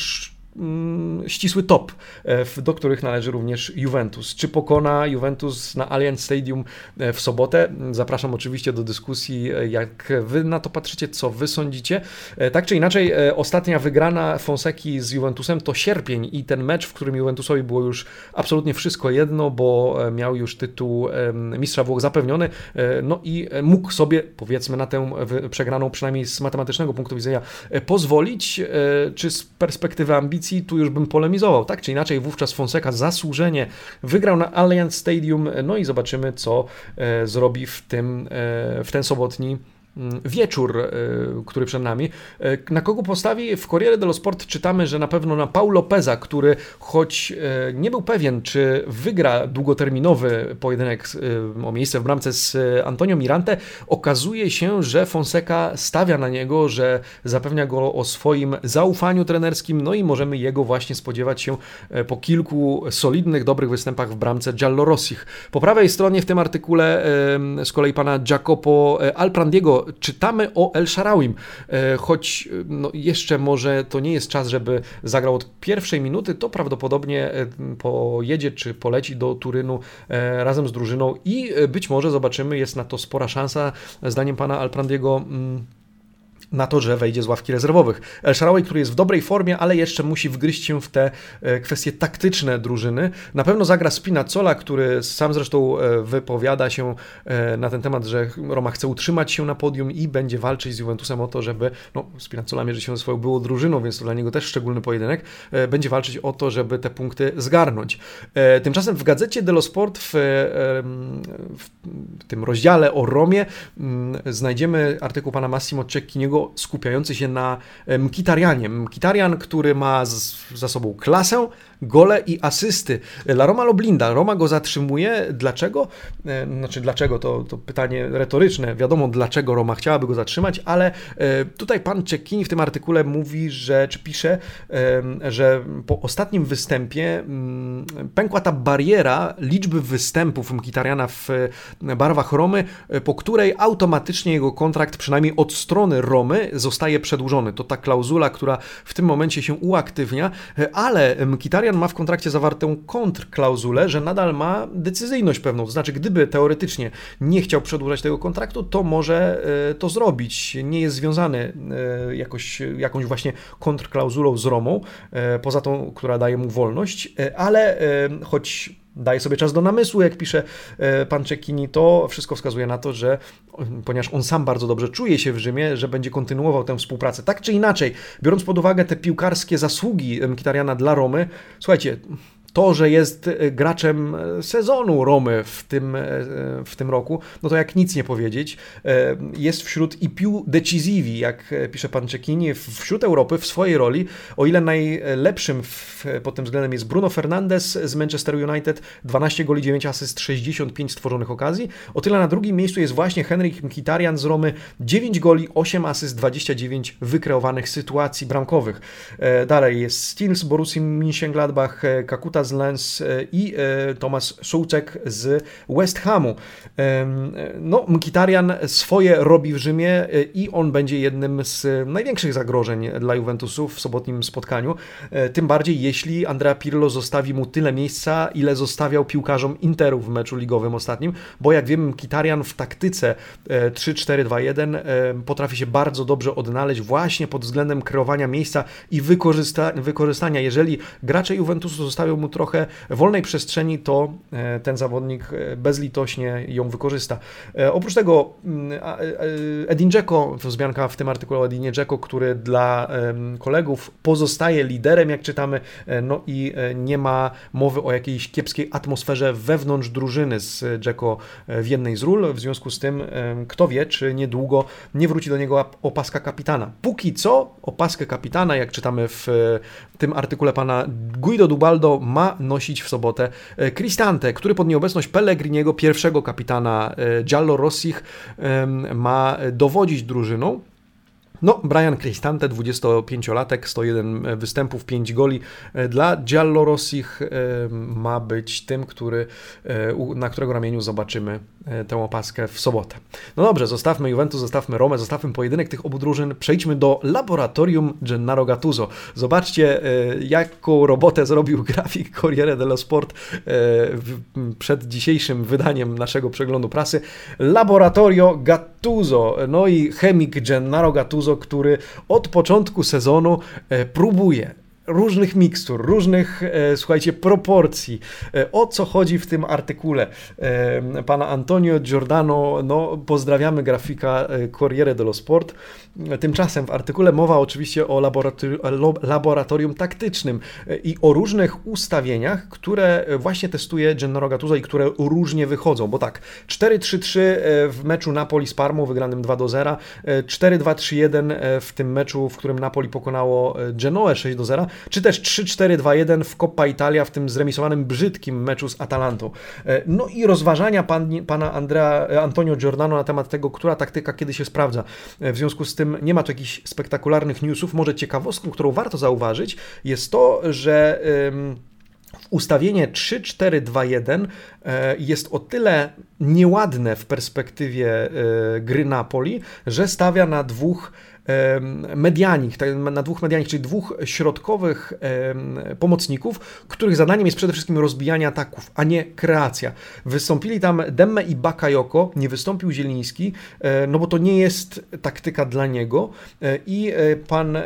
ścisły top, e, do których należy również Juventus. Czy pokona Juventus na Allianz Stadium e, w sobotę? Zapraszam oczywiście do dyskusji, e, jak wy na to patrzycie, co wy sądzicie. Tak czy inaczej, ostatnia wygrana Fonseki z Juventusem to sierpień i ten mecz, w którym Juventusowi było już absolutnie wszystko jedno, bo miał już tytuł mistrza Włoch zapewniony, no i mógł sobie, powiedzmy, na tę przegraną, przynajmniej z matematycznego punktu widzenia, pozwolić, czy z perspektywy ambicji, tu już bym polemizował. Tak czy inaczej, wówczas Fonseca zasłużenie wygrał na Allianz Stadium, no i zobaczymy, co e, zrobi w, tym, e, w ten sobotni wieczór, e, który przed nami. E, na kogo postawi? W Corriere dello Sport czytamy, że na pewno na Paulo Peza, który choć e, nie był pewien, czy wygra długoterminowy pojedynek o miejsce w bramce z Antonio Mirante, okazuje się, że Fonseca stawia na niego, że zapewnia go o swoim zaufaniu trenerskim, no i możemy jego właśnie spodziewać się po kilku solidnych, dobrych występach w bramce Giallorossich. Po prawej stronie w tym artykule z kolei pana Jacopo Alprandiego czytamy o El Sharawim, e, choć no, jeszcze może to nie jest czas, żeby zagrał od pierwszej minuty, to prawdopodobnie e, pojedzie czy poleci do Turynu e, razem z drużyną i być może zobaczymy, jest na to spora szansa, zdaniem pana Alprandiego mm, na to, że wejdzie z ławki rezerwowych. El Shaarawy, który jest w dobrej formie, ale jeszcze musi wgryźć się w te e, kwestie taktyczne drużyny. Na pewno zagra Spinazzola, który sam zresztą e, wypowiada się e, na ten temat, że Roma chce utrzymać się na podium i będzie walczyć z Juventusem o to, żeby, no Spinazzola mierzy się ze swoją byłą drużyną, więc to dla niego też szczególny pojedynek, będzie walczyć o to, żeby te punkty zgarnąć. Tymczasem w gazecie dello Sport w, w tym rozdziale o Romie mm, znajdziemy artykuł pana Massimo Cecchiniego skupiający się na Mkitarianie. Mkitarian, który ma za sobą klasę, gole i asysty. La Roma Loblinda. Roma go zatrzymuje. Dlaczego? E, znaczy dlaczego? To, to pytanie retoryczne. Wiadomo dlaczego Roma chciałaby go zatrzymać, ale e, tutaj pan Cecchini w tym artykule mówi, że, czy pisze, że po ostatnim występie mm, pękła ta bariera liczby występów Mkitariana w barwach Romy, e, po której automatycznie jego kontrakt, przynajmniej od strony Romy, zostaje przedłużony. To ta klauzula, która w tym momencie się uaktywnia, ale Mkitarian ma w kontrakcie zawartą kontrklauzulę, że nadal ma decyzyjność pewną. To znaczy, gdyby teoretycznie nie chciał przedłużać tego kontraktu, to może e, to zrobić. Nie jest związany e, jakoś, jakąś właśnie kontrklauzulą z Romą, e, poza tą, która daje mu wolność, ale choć daje sobie czas do namysłu, jak pisze pan Czekini, to wszystko wskazuje na to, że ponieważ on sam bardzo dobrze czuje się w Rzymie, że będzie kontynuował tę współpracę. Tak czy inaczej, biorąc pod uwagę te piłkarskie zasługi Mkhitarjana dla Romy, słuchajcie, to, że jest e, graczem e, sezonu Romy w tym, e, w tym roku, no to jak nic nie powiedzieć. Jest wśród i più decisivi, jak pisze pan Cecchini, wśród Europy w swojej roli, o ile najlepszym w, pod tym względem jest Bruno Fernandes z Manchester United, 12 goli, 9 asyst, 65 stworzonych okazji, o tyle na drugim miejscu jest właśnie Henrik Mkhitaryan z Romy, 9 goli, 8 asyst, 29 wykreowanych sytuacji bramkowych. Dalej jest Steel z Borussii Mönchengladbach, Kakuta z Lens e, i e, Tomasz Szułczek z West Hamu. No, Mkitarian swoje robi w Rzymie e, i on będzie jednym z największych zagrożeń dla Juventusu w sobotnim spotkaniu. Tym bardziej, jeśli Andrea Pirlo zostawi mu tyle miejsca, ile zostawiał piłkarzom Interu w meczu ligowym ostatnim, bo jak wiemy, Mkitarian w taktyce 3-4-2-1 potrafi się bardzo dobrze odnaleźć właśnie pod względem kreowania miejsca i wykorzysta wykorzystania. Jeżeli gracze Juventusu zostawią mu trochę wolnej przestrzeni, to e, ten zawodnik e, bezlitośnie ją wykorzysta. E, oprócz tego mm, Edin Dzeko, wzmianka w tym artykule o Edinie Dzeko, który dla kolegów pozostaje liderem, jak czytamy, no i nie ma mowy o jakiejś kiepskiej atmosferze wewnątrz drużyny z Dzeko w jednej z ról, w związku z tym kto wie, czy niedługo nie wróci do niego opaska kapitana. Póki co opaskę kapitana, jak czytamy w tym artykule pana Guido Dubaldo, ma ma nosić w sobotę Cristante, który pod nieobecność Pellegriniego, pierwszego kapitana Giallo Rossich, ma dowodzić drużyną. No, Brian Cristante, 25-latek, 101 występów, 5 goli. E, dla Giallorossich e, ma być tym, który, e, na którego ramieniu zobaczymy tę opaskę w sobotę. No dobrze, zostawmy Juventus, zostawmy Romę, zostawmy pojedynek tych obu drużyn. Przejdźmy do laboratorium Gennaro Gattuso. Zobaczcie, jaką robotę zrobił grafik Corriere dello Sport przed dzisiejszym wydaniem naszego przeglądu prasy. Laboratorio Gattuso, no i chemik Gennaro Gattuso który od początku sezonu e, próbuje różnych mikstur, różnych, e, słuchajcie, proporcji. E, o co chodzi w tym artykule pana Antonio Giordano, no pozdrawiamy grafika Corriere dello Sport. Tymczasem w artykule mowa oczywiście o laboratorium taktycznym i o różnych ustawieniach, które właśnie testuje Gennaro Gattuso i które różnie wychodzą, bo tak, 4-3-3 w meczu Napoli z Parmą wygranym 2-0, 4-2-3-1 w tym meczu, w którym Napoli pokonało Genoę 6-0, czy też 3-4-2-1 w Coppa Italia w tym zremisowanym brzydkim meczu z Atalantą. No i rozważania pan, pana Andrea, Antonio Giordano na temat tego, która taktyka kiedy się sprawdza. W związku z tym nie ma tu jakichś spektakularnych newsów. Może ciekawostką, którą warto zauważyć, jest to, że ustawienie 3-4-2-1 e, jest o tyle nieładne w perspektywie e, gry Napoli, że stawia na dwóch medianik, tak, na dwóch medianik, czyli dwóch środkowych pomocników, których zadaniem jest przede wszystkim rozbijanie ataków, a nie kreacja. Wystąpili tam Demme i Bakayoko, nie wystąpił Zieliński, e, no bo to nie jest taktyka dla niego e, i e, pan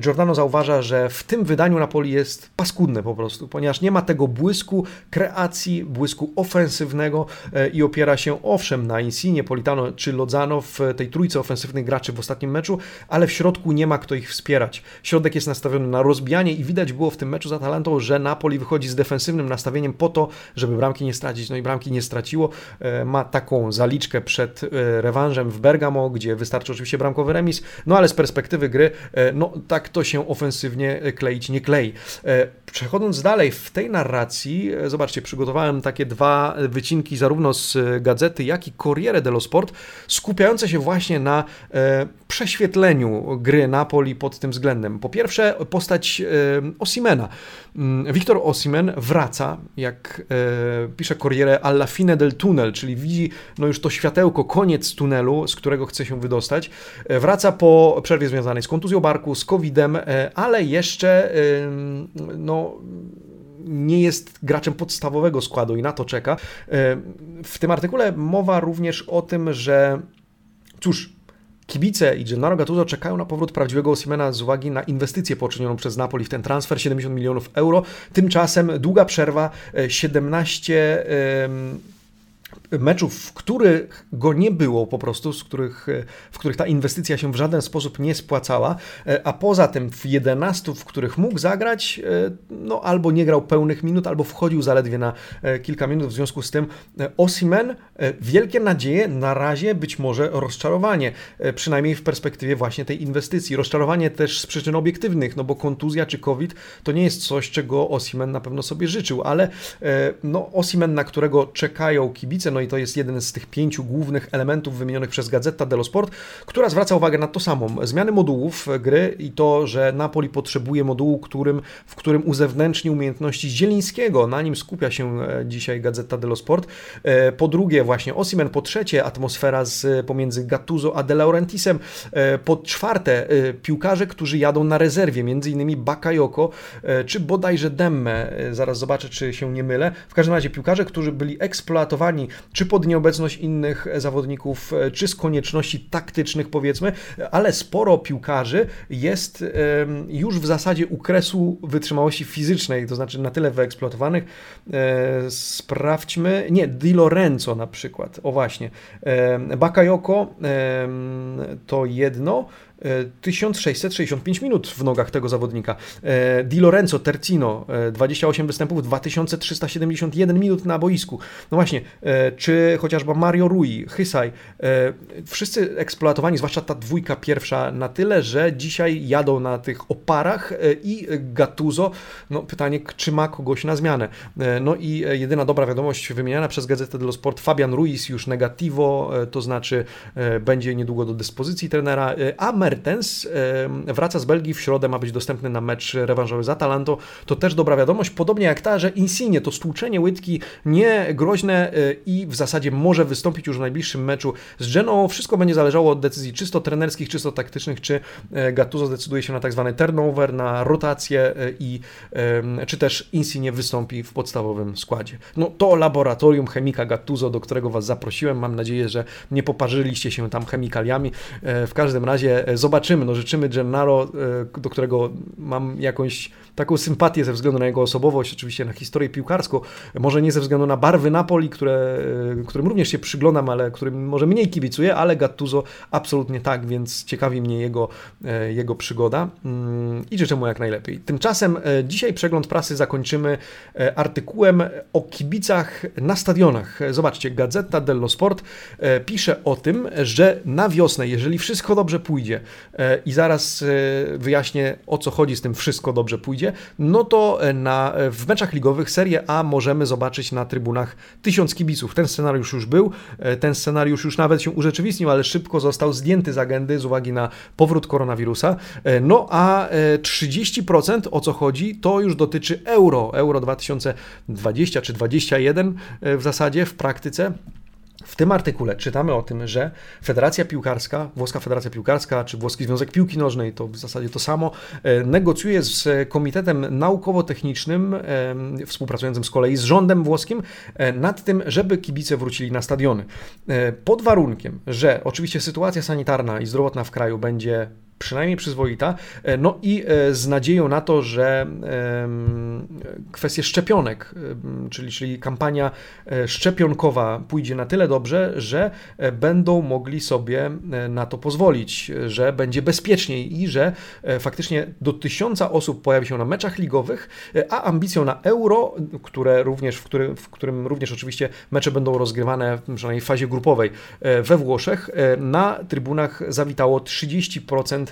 Giordano zauważa, że w tym wydaniu Napoli jest paskudne po prostu, ponieważ nie ma tego błysku kreacji, błysku ofensywnego i opiera się owszem na Insigne, Politano czy Lozano w tej trójce ofensywnych graczy w ostatnim meczu, meczu, ale w środku nie ma kto ich wspierać. Środek jest nastawiony na rozbijanie i widać było w tym meczu z Atalantą, że Napoli wychodzi z defensywnym nastawieniem po to, żeby bramki nie stracić. No i bramki nie straciło. E, ma taką zaliczkę przed e, rewanżem w Bergamo, gdzie wystarczy oczywiście bramkowy remis, no ale z perspektywy gry, e, no tak to się ofensywnie kleić nie klei. Przechodząc dalej w tej narracji, zobaczcie, przygotowałem takie dwa wycinki zarówno z gazety, jak i Corriere dello Sport, skupiające się właśnie na prześwietleniu gry Napoli pod tym względem. Po pierwsze, postać e, Osimena. Mm, Wiktor Osimen wraca, jak e, pisze Corriere, alla fine del tunnel, czyli widzi no już to światełko, koniec tunelu, z którego chce się wydostać. E, wraca po przerwie związanej z kontuzją barku, z COVID-em, ale jeszcze no nie jest graczem podstawowego składu i na to czeka. W tym artykule mowa również o tym, że cóż, Kibice i Gennaro Gattuso czekają na powrót prawdziwego Osimena z uwagi na inwestycję poczynioną przez Napoli w ten transfer 70 milionów euro. Tymczasem długa przerwa, 17 e, meczów, w których go nie było po prostu, z których, w których ta inwestycja się w żaden sposób nie spłacała, e, a poza tym w 11, w których mógł zagrać, e, no albo nie grał pełnych minut, albo wchodził zaledwie na e, kilka minut, w związku z tym Osimen, wielkie nadzieje, na razie być może rozczarowanie, przynajmniej w perspektywie właśnie tej inwestycji. Rozczarowanie też z przyczyn obiektywnych, no bo kontuzja czy COVID to nie jest coś, czego Osimen na pewno sobie życzył, ale no Osimen, na którego czekają kibice, no i to jest jeden z tych pięciu głównych elementów wymienionych przez Gazeta dello Sport, która zwraca uwagę na to samą. Zmiany modułów gry i to, że Napoli potrzebuje modułu, którym, w którym uzewnętrzni umiejętności Zielińskiego. Na nim skupia się e, dzisiaj Gazeta dello Sport. E, po drugie właśnie Osimen, po trzecie atmosfera z, pomiędzy Gattuso a De Laurentisem. E, po czwarte piłkarze, którzy jadą na rezerwie, między innymi Bakayoko czy bodajże Demme. Zaraz zobaczę, czy się nie mylę. W każdym razie piłkarze, którzy byli eksploatowani czy pod nieobecność innych zawodników, e, czy z konieczności taktycznych, powiedzmy, ale sporo piłkarzy jest już w zasadzie u kresu wytrzymałości fizycznej, to znaczy na tyle wyeksploatowanych. E, sprawdźmy, nie, Di Lorenzo na przykład, o właśnie. Bakayoko to jedno, 1665 minut w nogach tego zawodnika. Di Lorenzo Tercino 28 występów, 2371 minut na boisku. No właśnie, czy chociażby Mario Rui, Hysaj, wszyscy eksploatowani, zwłaszcza ta dwójka pierwsza, na tyle, że dzisiaj jadą na tych oparach i Gattuso, no pytanie, czy ma kogoś na zmianę. No i jedyna dobra wiadomość wymieniana przez Gazetę dello Sport, Fabian Ruiz już negativo, to znaczy będzie niedługo do dyspozycji trenera, a Mertens wraca z Belgii w środę, ma być dostępny na mecz rewanżowy z Atalanto. To też dobra wiadomość, podobnie jak ta, że Insigne, to stłuczenie łydki nie groźne i w zasadzie może wystąpić już w najbliższym meczu z Genoą. Wszystko będzie zależało od decyzji czysto trenerskich, czysto taktycznych, czy Gattuso zdecyduje się na tak zwany turnover, na rotację i czy też Insigne wystąpi w podstawowym składzie. No to laboratorium chemika Gattuso, do którego Was zaprosiłem. Mam nadzieję, że nie poparzyliście się tam chemikaliami. E, w każdym razie e, zobaczymy. No, życzymy Gennaro, e, do którego mam jakąś taką sympatię ze względu na jego osobowość, oczywiście na historię piłkarską, może nie ze względu na barwy Napoli, które, którym również się przyglądam, ale którym może mniej kibicuję, ale Gattuso absolutnie tak, więc ciekawi mnie jego, jego przygoda mm, i życzę mu jak najlepiej. Tymczasem dzisiaj przegląd prasy zakończymy artykułem o kibicach na stadionach. Zobaczcie, Gazeta dello Sport pisze o tym, że na wiosnę, jeżeli wszystko dobrze pójdzie i zaraz wyjaśnię o co chodzi z tym wszystko dobrze pójdzie, no to e, na, e, w meczach ligowych Serie A możemy zobaczyć na trybunach tysiąc kibiców. Ten scenariusz już był, e, ten scenariusz już nawet się urzeczywistnił, ale szybko został zdjęty z agendy z uwagi na powrót koronawirusa. No a 30% o co chodzi, to już dotyczy euro, euro 2020 czy 2021 w zasadzie w praktyce. W tym artykule czytamy o tym, że Federacja Piłkarska, Włoska Federacja Piłkarska czy Włoski Związek Piłki Nożnej, to w zasadzie to samo, e, negocjuje z Komitetem Naukowo-Technicznym, e, współpracującym z kolei z rządem włoskim, e, nad tym, żeby kibice wrócili na stadiony. Pod warunkiem, że oczywiście sytuacja sanitarna i zdrowotna w kraju będzie przynajmniej przyzwoita. E, no i e, z nadzieją na to, że kwestie szczepionek, czyli, czyli kampania e, szczepionkowa pójdzie na tyle dobrze, że będą mogli sobie na to pozwolić, że będzie bezpieczniej i że faktycznie do tysiąca osób pojawi się na meczach ligowych, a ambicją na euro, które również, w, w którym również oczywiście mecze będą rozgrywane przynajmniej w fazie grupowej we Włoszech, na trybunach zawitało 30%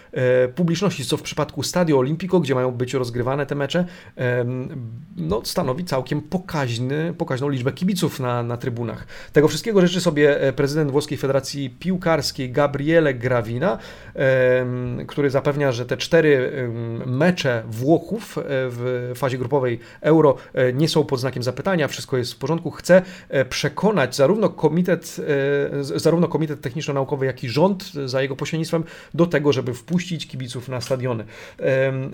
publiczności, co w przypadku Stadio Olimpico, gdzie mają być rozgrywane te mecze, no, stanowi całkiem pokaźny, pokaźną liczbę kibiców na, na trybunach. Tego wszystkiego życzy sobie e, prezydent Włoskiej Federacji Piłkarskiej Gabriele Gravina, który zapewnia, że te cztery mecze Włochów e, w fazie grupowej Euro nie są pod znakiem zapytania, wszystko jest w porządku. Chce przekonać zarówno komitet, zarówno komitet techniczno-naukowy, jak i rząd za jego pośrednictwem do tego, żeby wpuścić wpuścić kibiców na stadiony.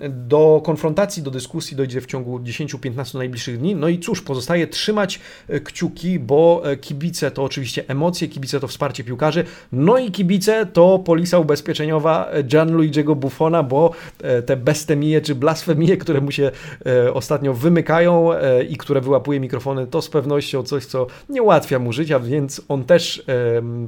Do konfrontacji, do dyskusji dojdzie w ciągu 10-15 najbliższych dni. No i cóż, pozostaje trzymać e, kciuki, bo e, kibice to oczywiście emocje, kibice to wsparcie piłkarzy, no i kibice to polisa ubezpieczeniowa Gianluigiego Buffona, bo e, te bestemie czy blasfemie, które mu się ostatnio wymykają i które wyłapuje mikrofony, to z pewnością coś, co nie ułatwia mu życia, więc on też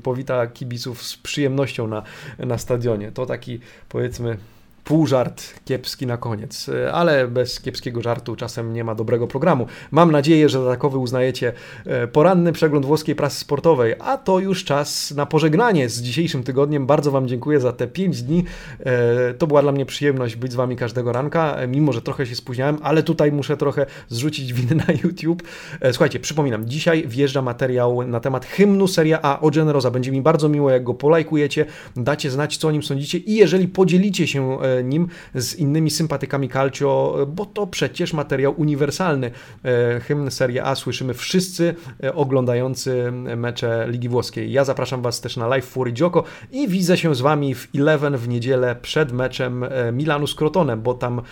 powita kibiców z przyjemnością na, na stadionie. To taki powiedzmy pół żart kiepski na koniec, ale bez kiepskiego żartu czasem nie ma dobrego programu. Mam nadzieję, że takowy uznajecie e, poranny przegląd włoskiej prasy sportowej, a to już czas na pożegnanie z dzisiejszym tygodniem. Bardzo Wam dziękuję za te 5 dni. E, to była dla mnie przyjemność być z Wami każdego ranka, e, mimo że trochę się spóźniałem, ale tutaj muszę trochę zrzucić winy na YouTube. Słuchajcie, przypominam, dzisiaj wjeżdża materiał na temat hymnu Seria A o Generosa. Będzie mi bardzo miło, jak go polajkujecie, dacie znać, co o nim sądzicie i jeżeli podzielicie się nim z innymi sympatykami Calcio, bo to przecież materiał uniwersalny. E, hymn Serie A słyszymy wszyscy e, oglądający mecze Ligi Włoskiej. Ja zapraszam Was też na live Fury Gioco i widzę się z Wami w Eleven w niedzielę przed meczem e, Milanu z Crotonem, bo tam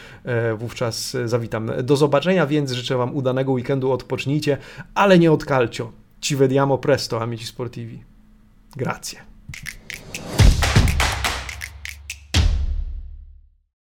wówczas zawitam. Do zobaczenia, więc życzę Wam udanego weekendu, odpocznijcie, ale nie od Calcio. Ci vediamo presto, amici sportivi. Grazie.